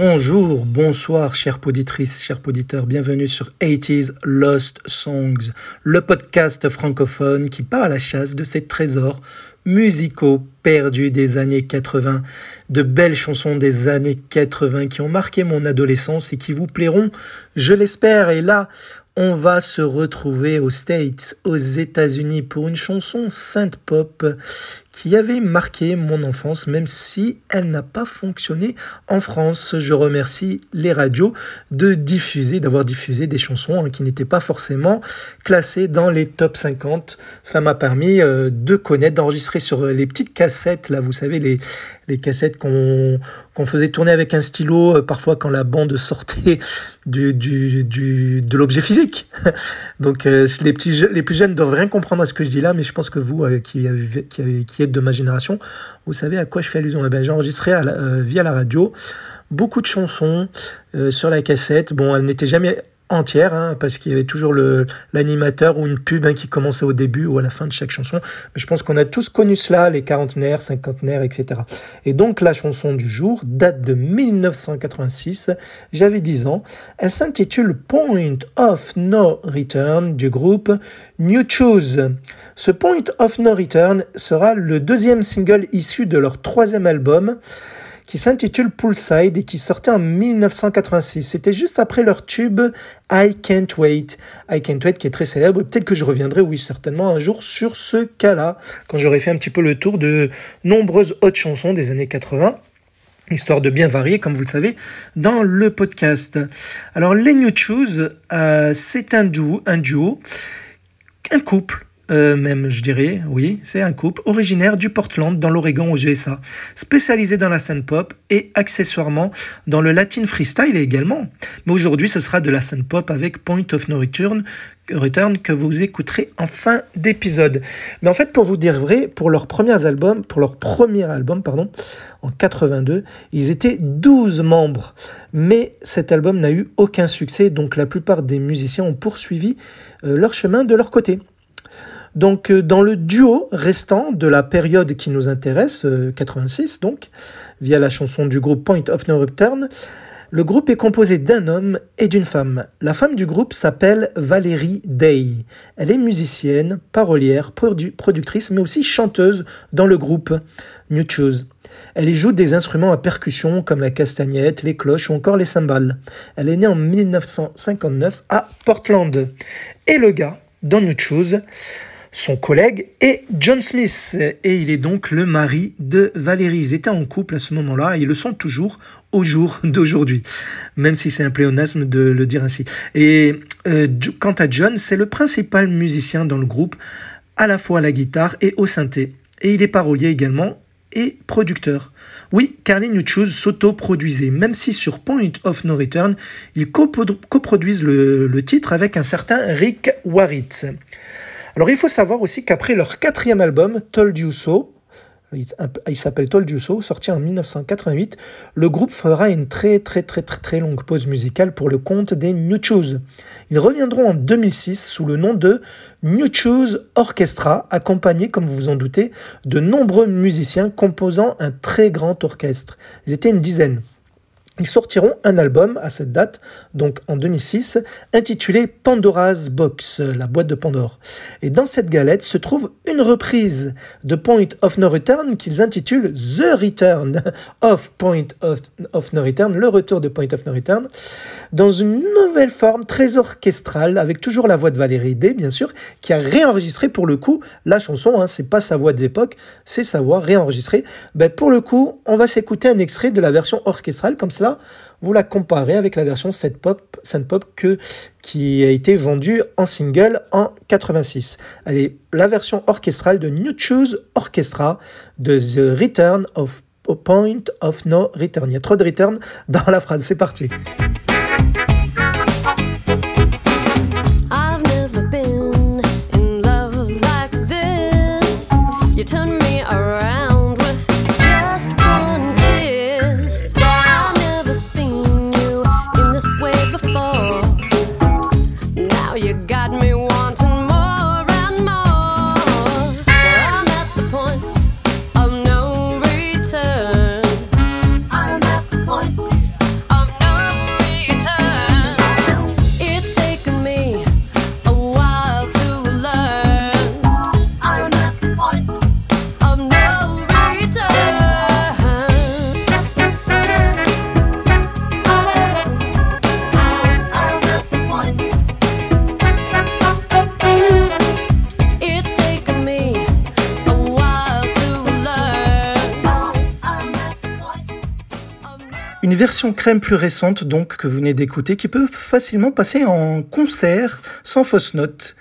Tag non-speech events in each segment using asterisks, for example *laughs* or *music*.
Bonjour, bonsoir, chères poditrices, chers poditeurs. Bienvenue sur 80s Lost Songs, le podcast francophone qui part à la chasse de ces trésors musicaux perdus des années 80, de belles chansons des années 80 qui ont marqué mon adolescence et qui vous plairont, je l'espère. Et là, on va se retrouver aux States, aux États-Unis, pour une chanson synth pop qui avait marqué mon enfance, même si elle n'a pas fonctionné en France. Je remercie les radios de diffuser, d'avoir diffusé des chansons hein, qui n'étaient pas forcément classées dans les top 50. Cela m'a permis euh, de connaître, d'enregistrer sur les petites cassettes, là, vous savez, les, les cassettes qu'on qu'on faisait tourner avec un stylo, euh, parfois quand la bande sortait du, du, du de l'objet physique. *laughs* Donc euh, les, petits, les plus jeunes doivent rien comprendre à ce que je dis là, mais je pense que vous qui, qui, qui êtes de ma génération, vous savez à quoi je fais allusion. Eh ben, j'ai enregistré euh, via la radio beaucoup de chansons sur la cassette. Bon, elle n'était jamais entière, hein, parce qu'il y avait toujours l'animateur ou une pub hein, qui commençait au début ou à la fin de chaque chanson. Mais je pense qu'on a tous connu cela, les quarantenaires, cinquantenaires, etc. Et donc la chanson du jour date de 1986, j'avais 10 ans. Elle s'intitule Point of No Return du groupe New Choose. Ce Point of No Return sera le deuxième single issu de leur troisième album qui s'intitule Poolside et qui sortait en 1986. C'était juste après leur tube I Can't Wait. I Can't Wait qui est très célèbre. Peut-être que je reviendrai, oui, certainement un jour sur ce cas-là, quand j'aurai fait un petit peu le tour de nombreuses autres chansons des années 80 histoire de bien varier, comme vous le savez, dans le podcast. Alors, les New Choose, euh, c'est un duo, un duo, un couple euh, même je dirais, oui, c'est un couple originaire du Portland dans l'Oregon aux USA, spécialisé dans la scène pop et accessoirement dans le latin freestyle également. Mais aujourd'hui, ce sera de la scène pop avec Point of No Return, Return que vous écouterez en fin d'épisode. Mais en fait, pour vous dire vrai, pour leurs premiers albums, pour leur premier album, pardon, en 82, ils étaient 12 membres. Mais cet album n'a eu aucun succès, donc la plupart des musiciens ont poursuivi euh, leur chemin de leur côté. Donc euh, dans le duo restant de la période qui nous intéresse, 86 euh, donc, via la chanson du groupe Point of No Return, le groupe est composé d'un homme et d'une femme. La femme du groupe s'appelle Valérie Day. Elle est musicienne, parolière, productrice, mais aussi chanteuse dans le groupe New Choose. Elle y joue des instruments à percussion comme la castagnette, les cloches ou encore les cymbales. Elle est née en 1959 à Portland. Et le gars, dans New Choose, son collègue est John Smith et il est donc le mari de Valérie. Ils étaient en couple à ce moment-là et ils le sont toujours au jour d'aujourd'hui, même si c'est un pléonasme de le dire ainsi. Et euh, quant à John, c'est le principal musicien dans le groupe, à la fois à la guitare et au synthé. Et il est parolier également et producteur. Oui, Carly New Choose s'auto-produisait, même si sur Point of No Return, ils coproduisent le, le titre avec un certain Rick Waritz. Alors il faut savoir aussi qu'après leur quatrième album, Told You So, il s'appelle Told You So, sorti en 1988, le groupe fera une très très très très longue pause musicale pour le compte des New Choose. Ils reviendront en 2006 sous le nom de New Choose Orchestra, accompagnés, comme vous vous en doutez, de nombreux musiciens composant un très grand orchestre. Ils étaient une dizaine. Ils sortiront un album à cette date, donc en 2006, intitulé Pandora's Box, la boîte de Pandore. Et dans cette galette se trouve une reprise de Point of No Return qu'ils intitulent The Return of Point of, No Return, le retour de Point of No Return, dans une nouvelle forme très orchestrale, avec toujours la voix de Valérie D, bien sûr, qui a réenregistré pour le coup la chanson, hein, c'est pas sa voix de l'époque, c'est sa voix réenregistrée. Ben, pour le coup, on va s'écouter un extrait de la version orchestrale, comme cela vous la comparez avec la version Synthpop, Pop que, qui a été vendue en single en 86. Allez, la version orchestrale de New Choose Orchestra de The Return of Point of No Return. Il y a trop de return dans la phrase, c'est parti. Version crème plus récente donc que vous venez d'écouter qui peut facilement passer en concert sans fausse note.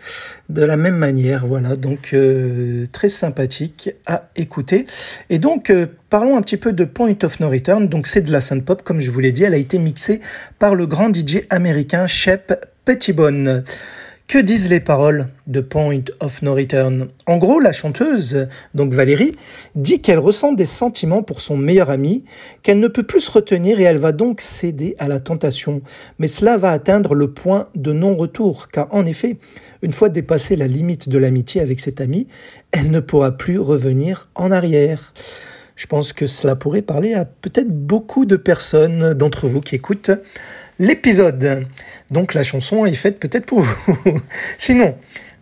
De la même manière voilà donc euh, très sympathique à écouter. Et donc euh, parlons un petit peu de Point of No Return. Donc c'est de la synth pop comme je vous l'ai dit. Elle a été mixée par le grand DJ américain Shep Pettibone que disent les paroles de Point of No Return? En gros, la chanteuse, donc Valérie, dit qu'elle ressent des sentiments pour son meilleur ami, qu'elle ne peut plus se retenir et elle va donc céder à la tentation. Mais cela va atteindre le point de non-retour, car en effet, une fois dépassée la limite de l'amitié avec cet ami, elle ne pourra plus revenir en arrière. Je pense que cela pourrait parler à peut-être beaucoup de personnes d'entre vous qui écoutent l'épisode. Donc la chanson est faite peut-être pour vous. *laughs* Sinon,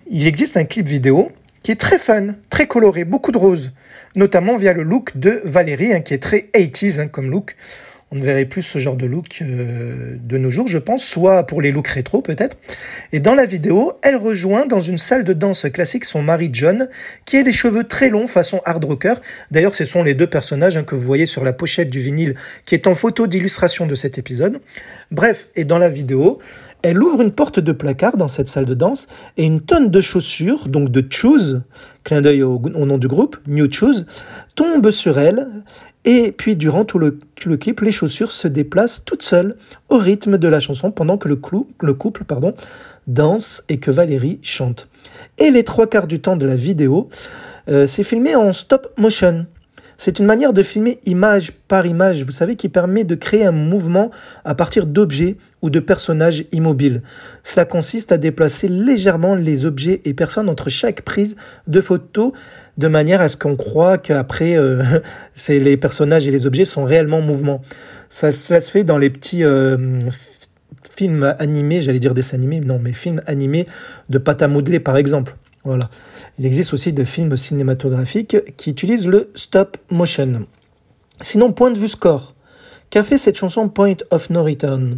il existe un clip vidéo qui est très fun, très coloré, beaucoup de roses, notamment via le look de Valérie, hein, qui est très 80s hein, comme look on ne verrait plus ce genre de look euh, de nos jours, je pense, soit pour les looks rétro peut-être. Et dans la vidéo, elle rejoint dans une salle de danse classique son mari John, qui a les cheveux très longs façon hard rocker. D'ailleurs, ce sont les deux personnages hein, que vous voyez sur la pochette du vinyle, qui est en photo d'illustration de cet épisode. Bref, et dans la vidéo, elle ouvre une porte de placard dans cette salle de danse et une tonne de chaussures, donc de Choose, clin d'œil au, au, nom du groupe, New Choose, tombe sur elle et puis durant tout le, clip, les chaussures se déplacent toutes seules au rythme de la chanson pendant que le, le couple danse et que Valérie chante. Et les trois quarts du temps de la vidéo, euh, c'est filmé en stop motion. C'est une manière de filmer image par image, vous savez, qui permet de créer un mouvement à partir d'objets ou de personnages immobiles. Cela consiste à déplacer légèrement les objets et personnes entre chaque prise de photo de manière à ce qu'on croit qu'après, euh, *laughs* les personnages et les objets sont réellement en mouvement. Ça, cela se fait dans les petits euh, films animés, j'allais dire dessins animés, non, mais films animés de pâte à modeler par exemple. Voilà. Il existe aussi des films cinématographiques qui utilisent le stop motion. Sinon, point de vue score. Qu'a fait cette chanson Point of No Return?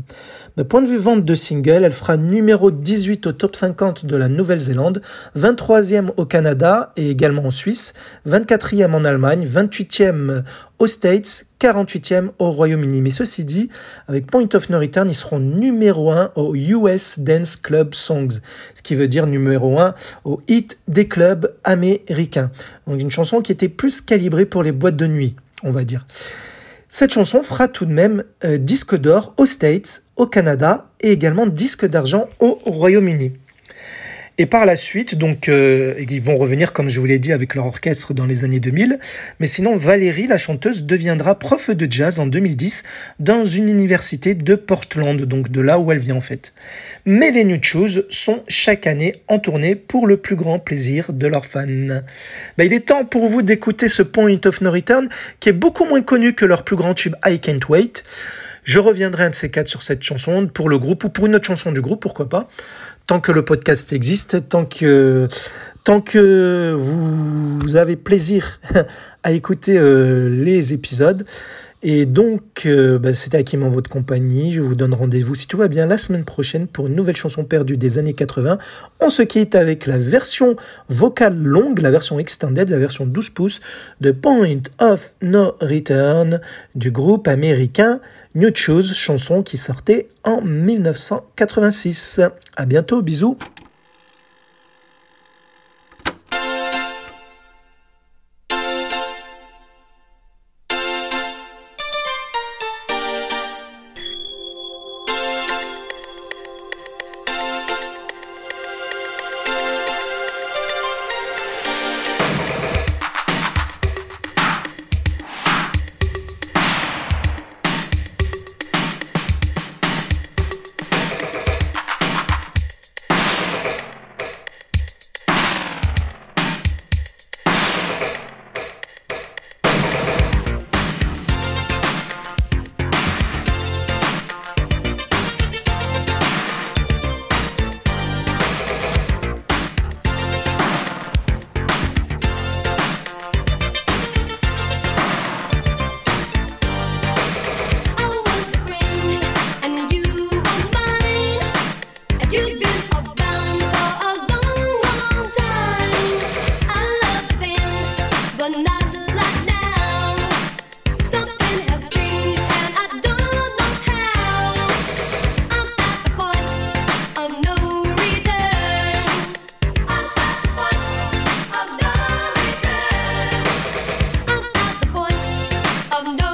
De point de vue vente de single, elle fera numéro 18 au top 50 de la Nouvelle-Zélande, 23e au Canada et également en Suisse, 24e en Allemagne, 28e aux States, 48e au Royaume-Uni. Mais ceci dit, avec Point of No Return, ils seront numéro 1 au US Dance Club Songs, ce qui veut dire numéro 1 au hit des clubs américains. Donc une chanson qui était plus calibrée pour les boîtes de nuit, on va dire. Cette chanson fera tout de même euh, disque d'or aux States, au Canada et également disque d'argent au Royaume-Uni. Et par la suite, donc, euh, ils vont revenir, comme je vous l'ai dit, avec leur orchestre dans les années 2000. Mais sinon, Valérie, la chanteuse, deviendra prof de jazz en 2010 dans une université de Portland, donc de là où elle vient en fait. Mais les New Shoes sont chaque année en tournée pour le plus grand plaisir de leurs fans. Ben, il est temps pour vous d'écouter ce Point of No Return, qui est beaucoup moins connu que leur plus grand tube I Can't Wait. Je reviendrai un de ces quatre sur cette chanson pour le groupe ou pour une autre chanson du groupe, pourquoi pas tant que le podcast existe, tant que, tant que vous, avez plaisir *laughs* à écouter euh, les épisodes. Et donc, euh, bah, c'était Hakim en votre compagnie. Je vous donne rendez-vous, si tout va bien, la semaine prochaine pour une nouvelle chanson perdue des années 80. On se quitte avec la version vocale longue, la version extended, la version 12 pouces de Point of No Return du groupe américain New Choose, chanson qui sortait en 1986. À bientôt, bisous. of no